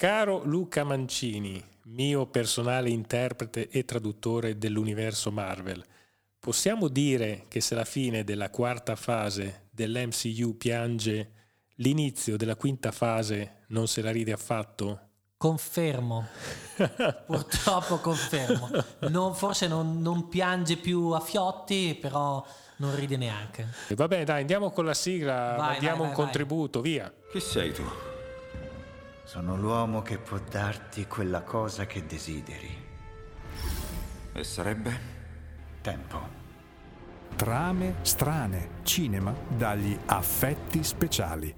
Caro Luca Mancini, mio personale interprete e traduttore dell'universo Marvel, possiamo dire che se la fine della quarta fase dell'MCU piange, l'inizio della quinta fase non se la ride affatto? Confermo, purtroppo confermo. Non, forse non, non, piange più a fiotti, però non ride neanche. Va bene, dai, andiamo con la sigla, vai, diamo vai, un vai, contributo, via. Chi sei tu? Sono l'uomo che può darti quella cosa che desideri. E sarebbe? Tempo. Trame strane, cinema dagli affetti speciali.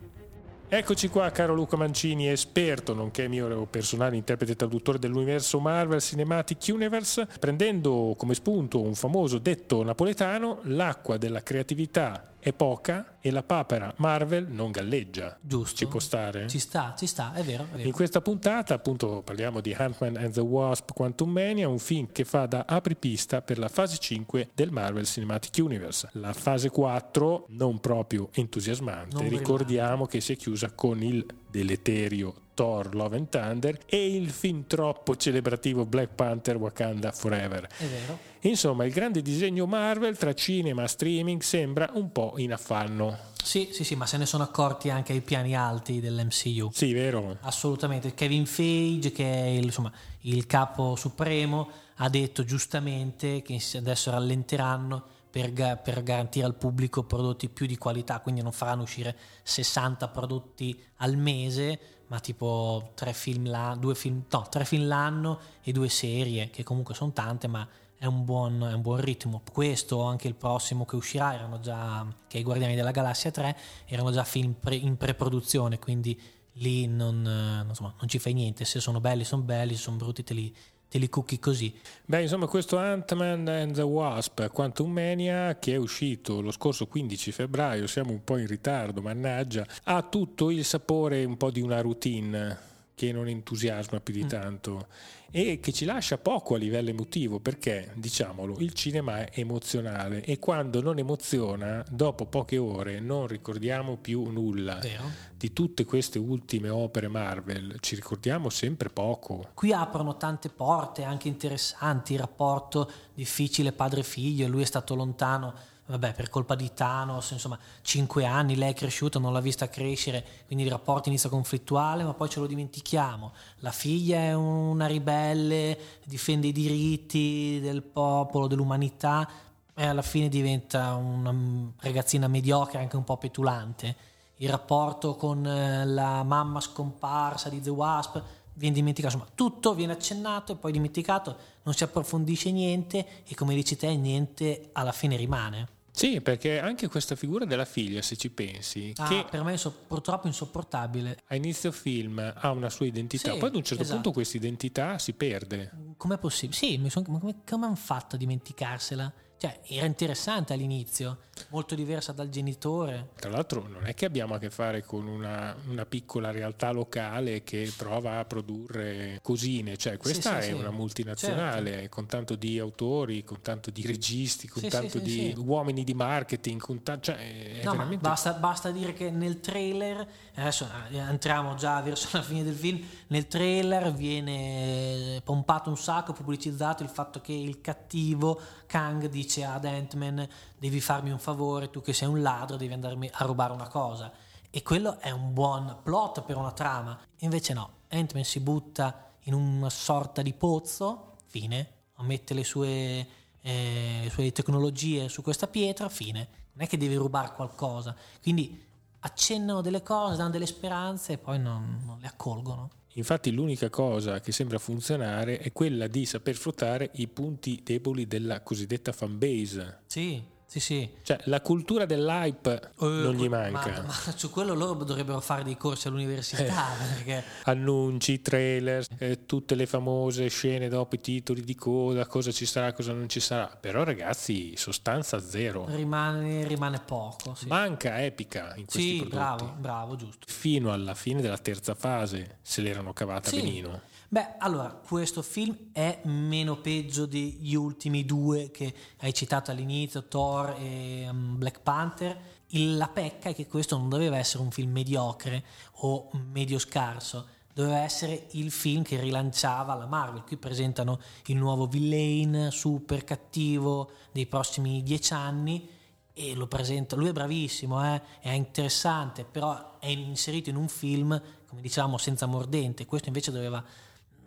Eccoci qua, caro Luca Mancini, esperto, nonché mio personale interprete e traduttore dell'universo Marvel Cinematic Universe, prendendo come spunto un famoso detto napoletano, l'acqua della creatività è poca e la papera Marvel non galleggia. Giusto. Ci può stare? Ci sta, ci sta, è vero. È vero. In questa puntata appunto parliamo di Ant-Man and the Wasp Quantum Mania, un film che fa da apripista per la fase 5 del Marvel Cinematic Universe. La fase 4 non proprio entusiasmante, non ricordiamo che si è chiusa con il deleterio Thor Love and Thunder e il fin troppo celebrativo Black Panther Wakanda Forever. È vero. Insomma, il grande disegno Marvel tra cinema e streaming sembra un po' in affanno. Sì, sì, sì, ma se ne sono accorti anche i piani alti dell'MCU. Sì, vero. Assolutamente. Kevin Feige, che è il, insomma, il capo supremo, ha detto giustamente che adesso rallenteranno per, per, garantire al pubblico prodotti più di qualità, quindi non faranno uscire 60 prodotti al mese, ma tipo tre film, la, film, no, tre film l'anno e due serie, che comunque sono tante, ma è un, buon, è un buon ritmo. Questo o anche il prossimo che uscirà, erano già, che è i Guardiani della Galassia 3, erano già film pre, in pre-produzione, quindi lì non, insomma, non ci fai niente, se sono belli sono belli, se sono brutti te li, te li cucchi così. Beh, insomma, questo Ant-Man and the Wasp Quantum Mania che è uscito lo scorso 15 febbraio, siamo un po' in ritardo, mannaggia, ha tutto il sapore un po' di una routine che non entusiasma più di mm. tanto e che ci lascia poco a livello emotivo perché, diciamolo, il cinema è emozionale e quando non emoziona, dopo poche ore non ricordiamo più nulla. Vero. Di tutte queste ultime opere Marvel ci ricordiamo sempre poco. Qui aprono tante porte anche interessanti, il rapporto difficile padre-figlio, lui è stato lontano vabbè, per colpa di Thanos, insomma, cinque anni, lei è cresciuta, non l'ha vista crescere, quindi il rapporto inizia conflittuale, ma poi ce lo dimentichiamo. La figlia è una ribelle, difende i diritti del popolo, dell'umanità, e alla fine diventa una ragazzina mediocre, anche un po' petulante. Il rapporto con eh, la mamma scomparsa di The Wasp viene dimenticato, insomma, tutto viene accennato e poi dimenticato, non si approfondisce niente e come dici te, niente alla fine rimane. Sì, perché anche questa figura della figlia, se ci pensi, ah, che per me è so- purtroppo insopportabile. A inizio film ha una sua identità, sì, poi ad un certo esatto. punto questa identità si perde. Com'è possibile? Sì, son, come, come hanno fatto a dimenticarsela? Cioè, era interessante all'inizio, molto diversa dal genitore. Tra l'altro non è che abbiamo a che fare con una, una piccola realtà locale che prova a produrre cosine, cioè questa sì, è sì, una sì. multinazionale certo. con tanto di autori, con tanto di registi, con Sì, tanto sì, di sì. uomini di marketing, con ta- cioè No, veramente... basta, basta dire che nel trailer, adesso eh, entriamo già verso la fine del film, nel trailer viene pompato un sacco, pubblicizzato il fatto che il cattivo Kang dice ad Ant-Man devi farmi un favore, tu che sei un ladro devi andarmi a rubare una cosa. E quello è un buon plot per una trama. Invece no, Ant-Man si butta in una sorta di pozzo, fine, mette le sue, eh, le sue tecnologie su questa pietra, fine. Non è che devi rubare qualcosa. Quindi accennano delle cose, danno delle speranze e poi non, non le accolgono. Infatti l'unica cosa che sembra funzionare è quella di saper sfruttare i punti deboli della cosiddetta fanbase. Sì, sì, sì. Cioè la cultura dell'hype non gli manca. Ma, ma su quello loro dovrebbero fare dei corsi all'università. Perché Annunci, trailer, eh, tutte le famose scene dopo i titoli di coda, cosa ci sarà, cosa non ci sarà. Però ragazzi, sostanza zero. rimane, rimane poco. Sì, Manca epica in questi Sì, prodotti. bravo, bravo, giusto. Fino alla fine della terza fase se l'erano cavata Sì. benino. Beh, allora, questo film è meno peggio degli ultimi due che hai citato all'inizio, Thor e um, Black Panther. La pecca è che questo non doveva essere un film mediocre o medio scarso, doveva essere il film che rilanciava la Marvel. Qui presentano il nuovo villain super cattivo dei prossimi dieci anni e lo presenta. Lui è bravissimo, eh? è interessante, però è inserito in un film, come diciamo, senza mordente. Questo invece doveva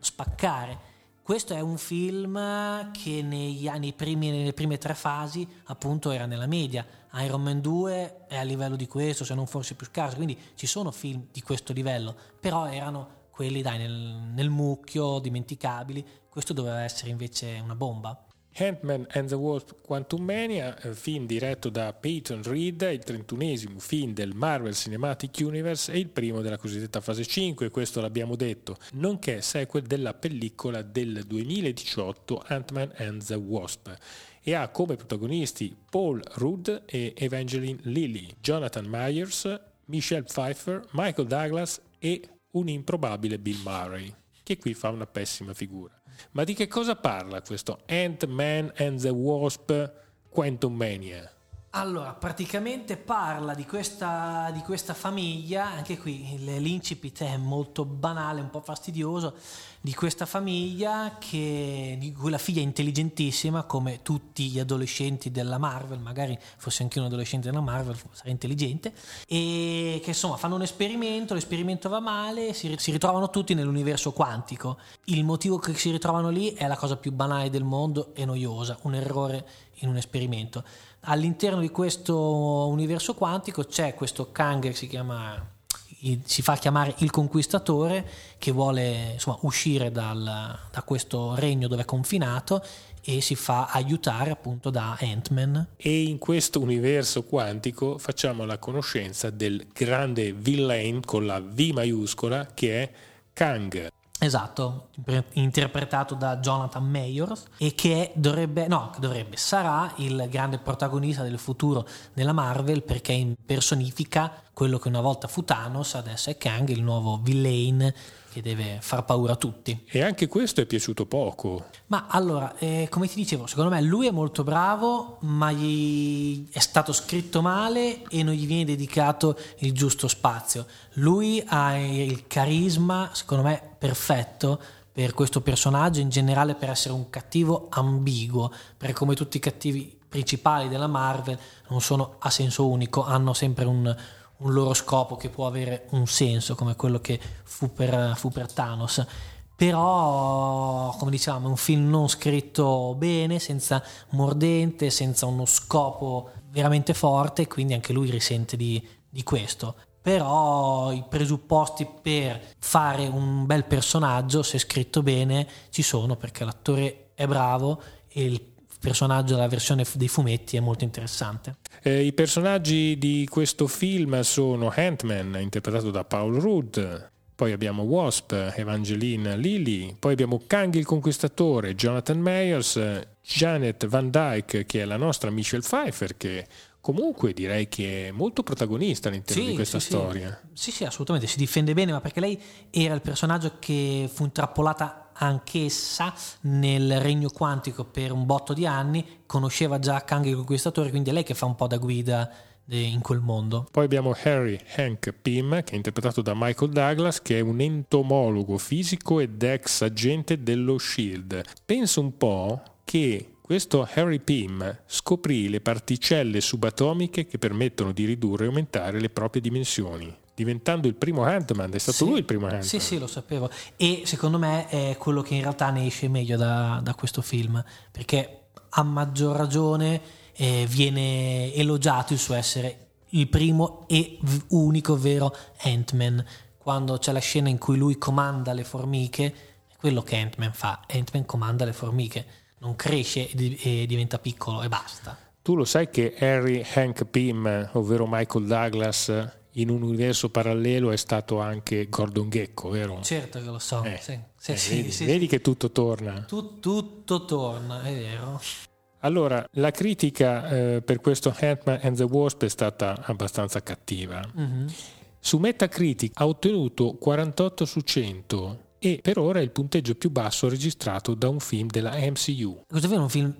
spaccare. Questo è un film che negli anni primi, nelle prime tre fasi appunto era nella media. Iron Man 2 è a livello di questo, se non forse più scarso, quindi ci sono film di questo livello, però erano quelli dai nel, nel mucchio, dimenticabili. Questo doveva essere invece una bomba. Ant-Man and the Wasp Quantum Mania, eh, film diretto da Peyton Reed, il trentunesimo film del Marvel Cinematic Universe e il primo della cosiddetta fase 5, questo l'abbiamo detto, nonché sequel della pellicola del 2018 Ant-Man and the Wasp e ha come protagonisti Paul Rudd e Evangeline Lilly, Jonathan Myers, Michelle Pfeiffer, Michael Douglas e un improbabile Bill Murray, che qui fa una pessima figura. Ma di che cosa parla questo Ant-Man and the Wasp Quantum Mania? Allora, praticamente parla di questa, di questa famiglia, anche qui l'incipit è molto banale, un po' fastidioso, di questa famiglia che, di cui la figlia è intelligentissima, come tutti gli adolescenti della Marvel, magari fosse anche un adolescente della Marvel, sarà intelligente, e che insomma fanno un esperimento, l'esperimento va male, si, si ritrovano tutti nell'universo quantico. Il motivo che si ritrovano lì è la cosa più banale del mondo e noiosa, un errore in un esperimento all'interno di questo universo quantico c'è questo Kang che si chiama si fa chiamare il conquistatore che vuole insomma, uscire dal, da questo regno dove è confinato e si fa aiutare appunto da Ant-Man. E in questo universo quantico facciamo la conoscenza del grande villain con la V maiuscola che è Kang. Esatto, interpretato da Jonathan Mayors e che dovrebbe, no, dovrebbe, sarà il grande protagonista del futuro della Marvel perché impersonifica quello che una volta fu Thanos, adesso è Kang, il nuovo villain che deve far paura a tutti. E anche questo è piaciuto poco. Ma allora, eh, come ti dicevo, secondo me lui è molto bravo, ma gli è stato scritto male e non gli viene dedicato il giusto spazio. Lui ha il carisma, secondo me, perfetto per questo personaggio, in generale per essere un cattivo ambiguo, perché come tutti i cattivi principali della Marvel non sono a senso unico, hanno sempre un un loro scopo che può avere un senso come quello che fu per, fu per Thanos. Però come diciamo è un film non scritto bene senza mordente senza uno scopo veramente forte quindi anche lui risente di, di questo. Però i presupposti per fare un bel personaggio se scritto bene ci sono perché l'attore è bravo e il personaggio della versione dei fumetti è molto interessante. Eh, I personaggi di questo film sono Ant-Man, interpretato da Paul Rudd, poi abbiamo Wasp, Evangeline Lilly, poi abbiamo Kang il Conquistatore, Jonathan Mayers, Janet Van Dyke, che è la nostra Michelle Pfeiffer, che comunque direi che è molto protagonista all'interno sì, di questa sì, storia. Sì. sì, sì, assolutamente, si difende bene, ma perché lei era il personaggio che fu intrappolata anch'essa nel regno quantico per un botto di anni, conosceva già Kang il Conquistatore, quindi è lei che fa un po' da guida in quel mondo. Poi abbiamo Harry Hank Pym, che è interpretato da Michael Douglas, che è un entomologo fisico ed ex agente dello Shield. Penso un po' che questo Harry Pym scoprì le particelle subatomiche che permettono di ridurre e aumentare le proprie dimensioni diventando il primo Ant-Man, è stato sì, lui il primo Ant-Man. Sì, sì, lo sapevo. E secondo me è quello che in realtà ne esce meglio da, da questo film, perché a maggior ragione eh, viene elogiato il suo essere il primo e unico vero Ant-Man. Quando c'è la scena in cui lui comanda le formiche, è quello che Ant-Man fa. Ant-Man comanda le formiche, non cresce e diventa piccolo e basta. Tu lo sai che Harry Hank Pym, ovvero Michael Douglas, in un universo parallelo è stato anche Gordon Gecko, vero? Certo che lo so. Eh, sì, sì, eh, sì, vedi, vedi, che tutto torna. Tut, tutto torna, è vero. Allora, la critica eh, per questo Ant-Man and the Wasp è stata abbastanza cattiva. Mm-hmm. Su Metacritic ha ottenuto 48 su 100 e per ora è il punteggio più basso registrato da un film della MCU. Questo film è un film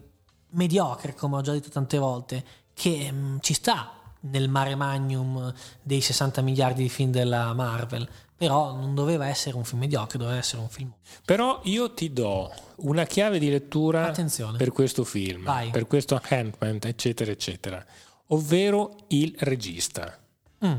mediocre, come ho già detto tante volte, che mh, mm, ci sta nel mare magnum dei 60 miliardi di film della Marvel, però non doveva essere un film mediocre, doveva essere un film. Però io ti do una chiave di lettura Attenzione. per questo film, Vai. per questo Handman, eccetera, eccetera, ovvero il regista. Mm.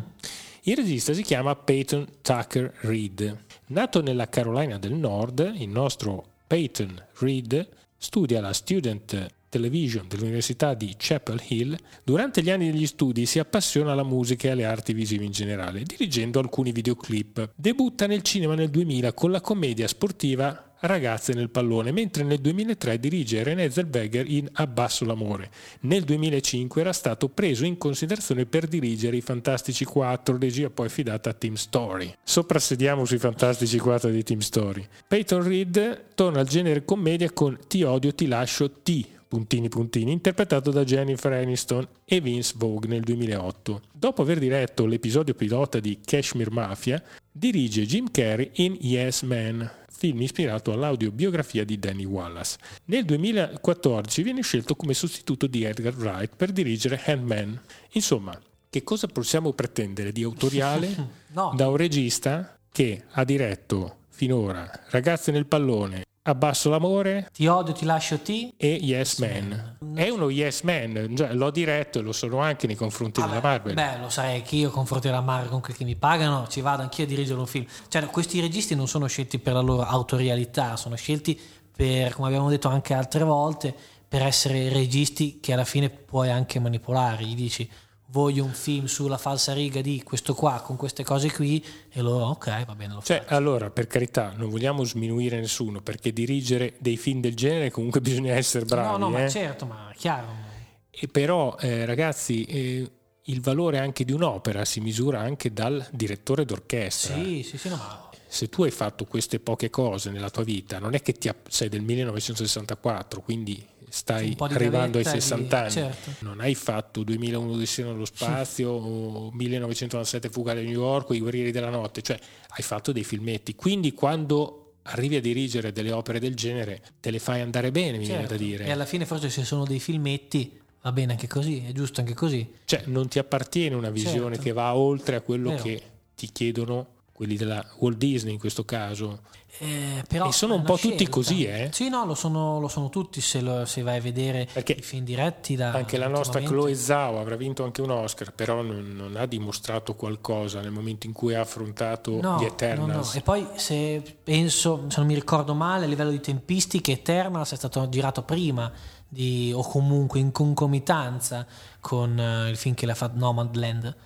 Il regista si chiama Peyton Tucker Reed. Nato nella Carolina del Nord, il nostro Peyton Reed studia alla Student Television dell'Università di Chapel Hill. Durante gli anni degli studi si appassiona alla musica e alle arti visive in generale, dirigendo alcuni videoclip. Debutta nel cinema nel 2000 con la commedia sportiva Ragazze nel pallone, mentre nel 2003 dirige René Zellweger in Abbasso l'amore. Nel 2005 era stato preso in considerazione per dirigere i Fantastici 4, regia poi affidata a Team Story. Soprassediamo sui Fantastici 4 di Team Story. Peyton Reed torna al genere commedia con Ti odio, ti lascio, ti puntini puntini, interpretato da Jennifer Aniston e Vince Vogue nel 2008. Dopo aver diretto l'episodio pilota di Kashmir Mafia, dirige Jim Carrey in Yes Man, film ispirato all'audiobiografia di Danny Wallace. Nel 2014 viene scelto come sostituto di Edgar Wright per dirigere Handman. Insomma, che cosa possiamo pretendere di autoriale No. da un regista che ha diretto finora Ragazze nel pallone, Abbasso l'amore Ti odio, ti lascio ti. e Yes Man. È uno Yes Man, cioè, l'ho diretto e lo sono anche nei confronti della Marvel. Beh, lo sai che io confronto la Marvel con quelli che mi pagano, ci vado anch'io a dirigere un film. Cioè, questi registi non sono scelti per la loro autorialità, sono scelti per, come abbiamo detto anche altre volte, per essere registi che alla fine puoi anche manipolare. Gli dici voglio un film sulla falsa riga di questo qua con queste cose qui e loro ok va bene lo Cioè, faccio. allora, per carità, non vogliamo sminuire nessuno, perché dirigere dei film del genere comunque bisogna essere bravi. no no ma eh. certo ma chiaro E però, eh, ragazzi, eh, il valore anche di un'opera si misura anche dal direttore d'orchestra. sì sì sì no, ma Se tu hai fatto queste poche cose nella tua vita, non è che ti sei del 1964, quindi stai arrivando ai gavetta di- 60 anni. certo. Non hai fatto 2001 Odissea nello spazio o 1997 Fuga da New York o I guerrieri della notte, cioè hai fatto dei filmetti. Quindi quando arrivi a dirigere delle opere del genere, te le fai andare bene, mi viene certo. da dire. e alla fine forse se sono dei filmetti va bene anche così è giusto anche così Cioè, non ti appartiene una visione Certo. che va oltre a quello Vero. che ti chiedono quelli della Walt Disney in questo caso. Eh, E sono un po' tutti scelta. così, eh? Sì, no, lo sono, lo sono tutti se, lo- se vai a vedere Perché i film diretti da Anche la nostra. Chloe Zhao avrà vinto anche un Oscar, però non, non ha dimostrato qualcosa nel momento in cui ha affrontato No, gli no, Eternals. no. E poi se penso, se non mi ricordo male, a livello di tempistiche, Eternals è stato girato prima di, o comunque in concomitanza con eh, il film che l'ha fatto Nomadland.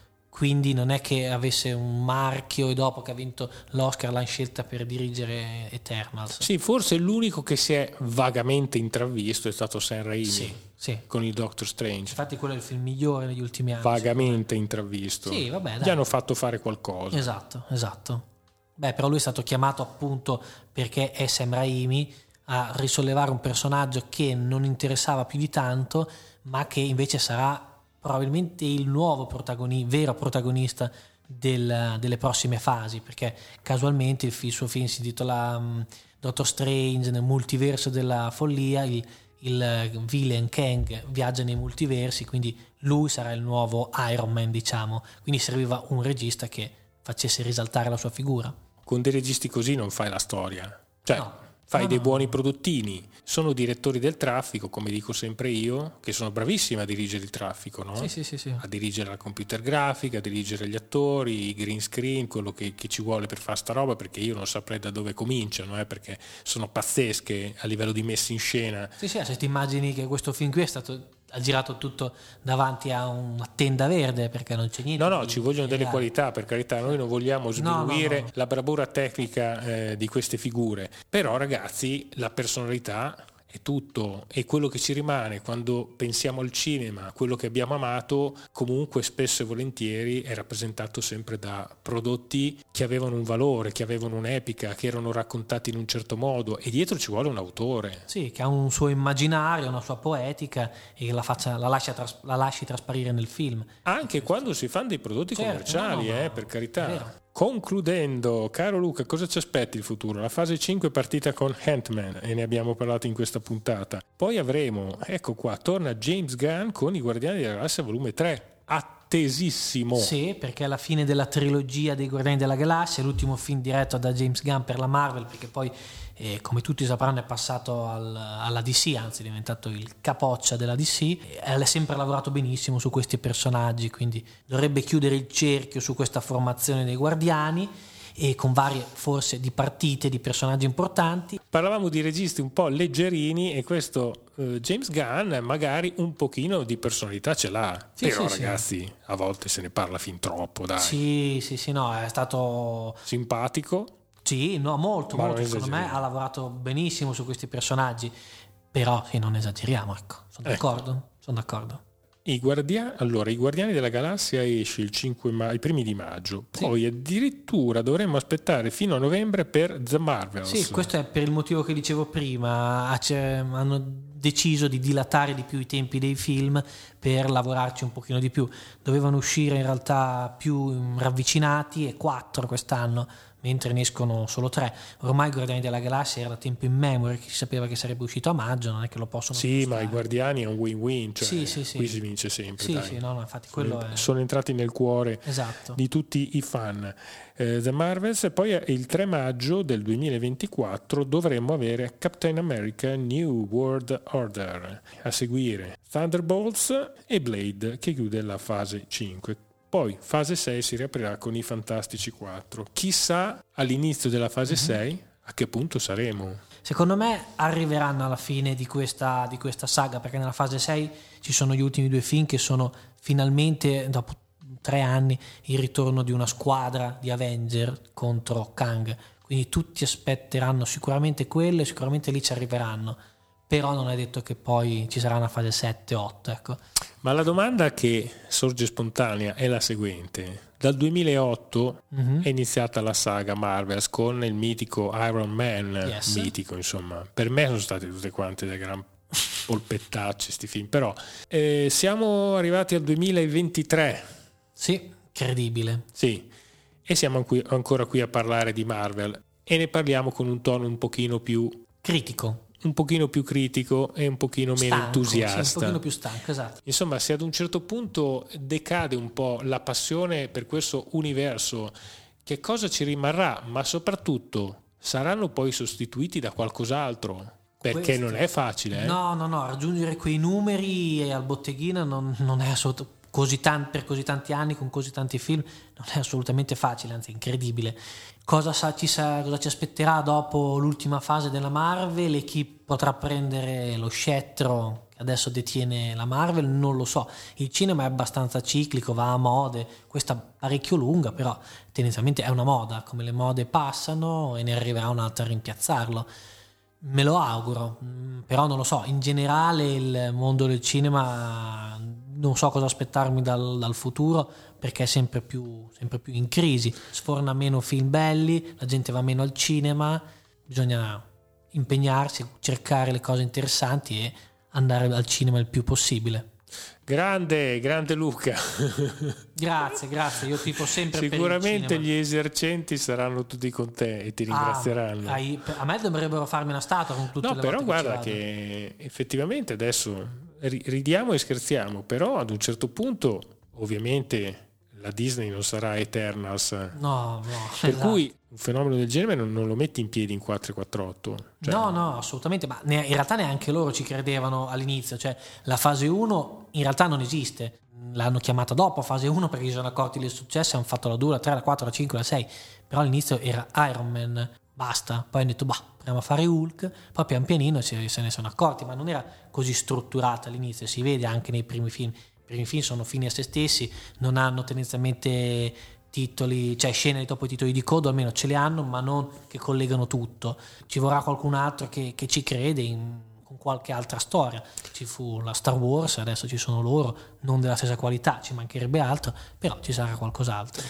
Quindi non è che avesse un marchio e dopo che ha vinto l'Oscar l'hanno scelta per dirigere Eternals. Sì, forse l'unico che si è vagamente intravisto è stato Sam Raimi sì. sì. con il Doctor Strange. Infatti quello è il film migliore negli ultimi anni. Vagamente intravisto. Sì, vabbè, dai. Gli hanno fatto fare qualcosa. Esatto, esatto. Beh, però lui è stato chiamato appunto perché è Sam Raimi a risollevare un personaggio che non interessava più di tanto, ma che invece sarà probabilmente il nuovo protagoni- vero protagonista del- delle prossime fasi, perché casualmente il, il suo film si intitola um, Doctor Strange nel multiverso della follia, il, il villain Kang viaggia nei multiversi, quindi lui sarà il nuovo Iron Man, diciamo. Quindi serviva un regista che facesse risaltare la sua figura. Con dei registi così non fai la storia. Cioè, No. Fai No, dei buoni produttini. Sono direttori del traffico, come dico sempre io, che sono bravissimi a dirigere il traffico, no? Sì, sì, sì, sì. a dirigere la computer grafica, a dirigere gli attori, i green screen, quello che, che ci vuole per fare sta roba, perché io non saprei da dove cominciano, eh, perché sono pazzesche a livello di messa in scena. Sì, sì, se ti immagini che questo film qui è stato ha girato tutto davanti a una tenda verde perché non c'è niente. No, no, ci vogliono delle qualità, per carità, noi non vogliamo No, no, sminuire no. la bravura tecnica eh, di queste figure, però ragazzi, la personalità è tutto e quello che ci rimane quando pensiamo al cinema, quello che abbiamo amato, comunque spesso e volentieri è rappresentato sempre da prodotti che avevano un valore, che avevano un'epica, che erano raccontati in un certo modo e dietro ci vuole un autore. Sì, che ha un suo immaginario, una sua poetica e che la, faccia- la lascia tras- la lasci trasparire nel film. Anche quando si fanno dei prodotti Certo, commerciali, no, no, eh, per carità. Concludendo, caro Luca, cosa ci aspetti il futuro? La fase 5 è partita con Ant-Man e ne abbiamo parlato in questa puntata. Poi avremo, ecco qua, torna James Gunn con I Guardiani della Galassia volume 3. A attesissimo. Sì, perché è la fine della trilogia dei Guardiani della Galassia, l'ultimo film diretto da James Gunn per la Marvel, perché poi, eh, come tutti sapranno, è passato al- alla DC, anzi è diventato il capoccia della DC. E ha sempre lavorato benissimo su questi personaggi, quindi dovrebbe chiudere il cerchio su questa formazione dei Guardiani e con varie forse di partite di personaggi importanti. Parlavamo di registi un po' leggerini e questo eh, James Gunn magari un pochino di personalità ce l'ha. Sì, Però sì, sì. ragazzi, a volte se ne parla fin troppo, dai. Sì, sì, sì, no, è stato Simpatico, Sì, no, molto, Ma molto. Secondo me ha lavorato benissimo su questi personaggi. Però sì, non esageriamo, ecco. Sono Ecco. d'accordo. Sono d'accordo. I Guardiani, allora, i Guardiani della Galassia esce il 5 ma- i primi di maggio, Sì. poi addirittura dovremmo aspettare fino a novembre per The Marvels. Sì, questo è per il motivo che dicevo prima. Hanno deciso di dilatare di più i tempi dei film per lavorarci un pochino di più. Dovevano uscire in realtà più mm, ravvicinati e quattro quest'anno, mentre ne escono solo tre. Ormai Guardiani della Galassia era da tempo in memoria, che si sapeva che sarebbe uscito a maggio, non è che lo possono Sì, ma spostare. i Guardiani è un win-win, cioè Sì, sì, sì. qui si vince sempre. Sì, dai. sì, no, no, infatti quello è... Sono entrati nel cuore Esatto. di tutti i fan. Eh, The Marvels e poi il 3 maggio del 2024 dovremmo avere Captain America New World Order, a seguire Thunderbolts e Blade che chiude la fase 5. Poi fase 6 si riaprirà con i Fantastici 4. Chissà all'inizio della fase 6 a che punto saremo. Secondo me arriveranno alla fine di questa, di questa saga, perché nella fase 6 ci sono gli ultimi due film che sono finalmente, dopo tre anni, il ritorno di una squadra di Avenger contro Kang. Quindi tutti aspetteranno sicuramente quello e sicuramente lì ci arriveranno. Però non è detto che poi ci sarà una fase 7-8. Ecco. Ma la domanda che sorge spontanea è la seguente. Dal 2008 Mhm. è iniziata la saga Marvels con il mitico Iron Man, Yes. mitico insomma. Per me sono state tutte quante dei gran polpettacci sti film, però eh, siamo arrivati al 2023, Sì, credibile. sì, e siamo qui- ancora qui a parlare di Marvel e ne parliamo con un tono un pochino più, Critico. Un pochino più critico e un pochino meno Stanco, sì, entusiasta. un pochino più stanco, esatto. Insomma, se ad un certo punto decade un po' la passione per questo universo, che cosa ci rimarrà? Ma soprattutto saranno poi sostituiti da qualcos'altro? Perché Questo- non è facile, eh? No, no, no, raggiungere quei numeri al botteghino non, non è assolutamente così tan- per così tanti anni con così tanti film non è assolutamente facile, anzi incredibile. Cosa, sa- ci, sa- cosa ci aspetterà dopo l'ultima fase della Marvel e chi potrà prendere lo scettro che adesso detiene la Marvel? Non lo so. Il cinema è abbastanza ciclico, va a mode, questa parecchio lunga, però tendenzialmente è una moda, come le mode passano e ne arriverà un'altra a rimpiazzarlo. Me lo auguro, mm, però non lo so, in generale il mondo del cinema non so cosa aspettarmi dal, dal futuro perché è sempre più, sempre più in crisi, sforna meno film belli, la gente va meno al cinema, bisogna impegnarsi, cercare le cose interessanti e andare al cinema il più possibile. Grande, grande Luca. Grazie, grazie, io tifo sempre Sicuramente gli esercenti saranno tutti con te e ti Ah, ringrazieranno. ai- a me dovrebbero farmi una statua con tutte No, le però guarda vado. che effettivamente adesso ridiamo e scherziamo, però ad un certo punto ovviamente la Disney non sarà Eternals. No, no. Per esatto. cui un fenomeno del genere non, non lo metti in piedi in 448. Cioè, no, no, assolutamente, ma ne- in realtà neanche loro ci credevano all'inizio, cioè la fase 1 in realtà non esiste, l'hanno chiamata dopo fase 1 perché si sono accorti del successo, hanno fatto la 2, la 3, la 4, la 5, la 6, però all'inizio era Iron Man, basta, poi hanno detto bah, proviamo a fare Hulk, poi pian pianino se, se ne sono accorti, ma non era così strutturata all'inizio, si vede anche nei primi film, i primi film sono fini a se stessi, non hanno tendenzialmente titoli, cioè scene dopo i titoli di coda, almeno ce le hanno, ma non che collegano tutto. Ci vorrà qualcun altro che, che ci crede in- con qualche altra storia. Ci fu la Star Wars, adesso ci sono loro, non della stessa qualità, ci mancherebbe altro, però ci sarà qualcos'altro.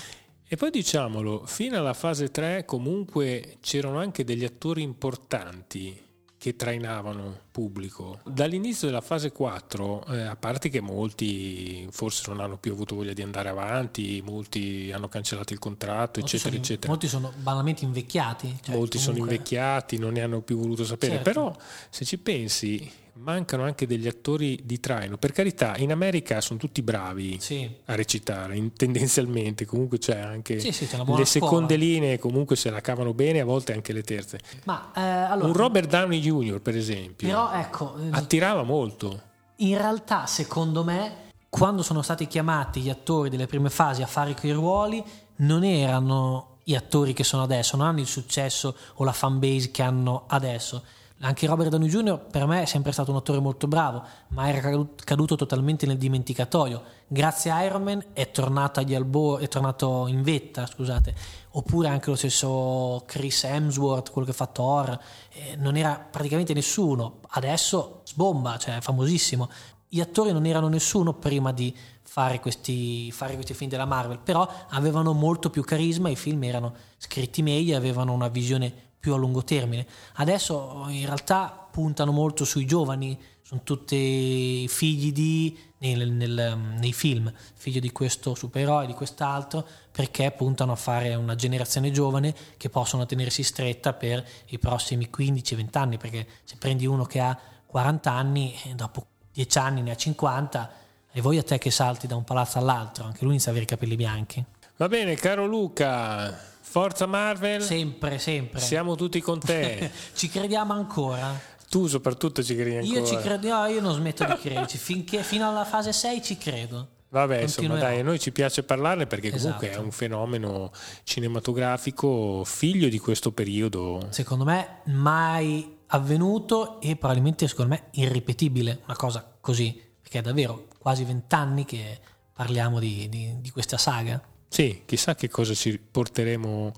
E poi diciamolo, fino alla fase 3 comunque c'erano anche degli attori importanti che trainavano pubblico. Dall'inizio della fase 4, eh, a parte che molti forse non hanno più avuto voglia di andare avanti, molti hanno cancellato il contratto, Molti eccetera, sono, eccetera. molti sono banalmente invecchiati. cioè, molti sono comunque- invecchiati, non ne hanno più voluto sapere, Certo. però se ci pensi, mancano anche degli attori di traino. Per carità, in America sono tutti bravi Sì. a recitare, in- tendenzialmente, comunque c'è anche Sì, sì, c'è le scuola. seconde linee, comunque se la cavano bene, a volte anche le terze. Ma eh, allora, Un Robert Downey Jr., per esempio, però ecco, eh, attirava molto. in realtà secondo me quando sono stati chiamati gli attori delle prime fasi a fare quei ruoli non erano gli attori che sono adesso, non hanno il successo o la fanbase che hanno adesso. Anche Robert Downey Jr. per me è sempre stato un attore molto bravo, ma era cadu- caduto totalmente nel dimenticatoio. Grazie a Iron Man è tornato albori, è tornato in vetta, scusate. Oppure anche lo stesso Chris Hemsworth, quello che fa Thor, eh, non era praticamente nessuno. Adesso sbomba, cioè è famosissimo. Gli attori non erano nessuno prima di fare questi, fare questi film della Marvel, però avevano molto più carisma, i film erano scritti meglio, avevano una visione più a lungo termine. Adesso in realtà puntano molto sui giovani, sono tutti figli di, nel- nel- nei film, figli di questo supereroe, di quest'altro, perché puntano a fare una generazione giovane che possono tenersi stretta per i prossimi 15-20 anni, perché se prendi uno che ha 40 anni, e dopo 10 anni ne ha 50, e voi a te che salti da un palazzo all'altro, anche lui inizia a avere i capelli bianchi. Va bene, caro Luca, forza Marvel, Sempre, sempre. siamo tutti con te. Ci crediamo ancora? tu soprattutto ci credi ancora. Io ci credo, no, io non smetto di crederci, finché fino alla fase 6 ci credo. Vabbè, insomma, dai, a noi ci piace parlarne perché comunque Esatto. è un fenomeno cinematografico figlio di questo periodo. Secondo me mai avvenuto e probabilmente secondo me irripetibile, una cosa così, perché è davvero quasi vent'anni che parliamo di, di- di questa saga. Sì, chissà che cosa ci porteremo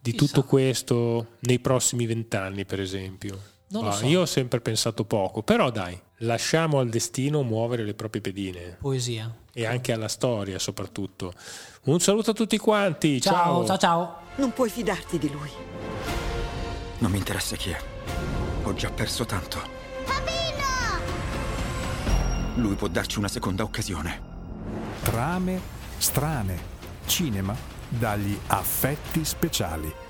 di Chissà. tutto questo nei prossimi vent'anni, per esempio. Non lo Ah, so. Io ho sempre pensato poco, però dai, lasciamo al destino muovere le proprie pedine Poesia. e anche alla storia soprattutto. Un saluto a tutti quanti, Ciao, ciao, ciao. Non puoi fidarti di lui. Non mi interessa chi è. Ho già perso tanto. Lui può darci una seconda occasione. Trame strane. Cinema dagli affetti speciali.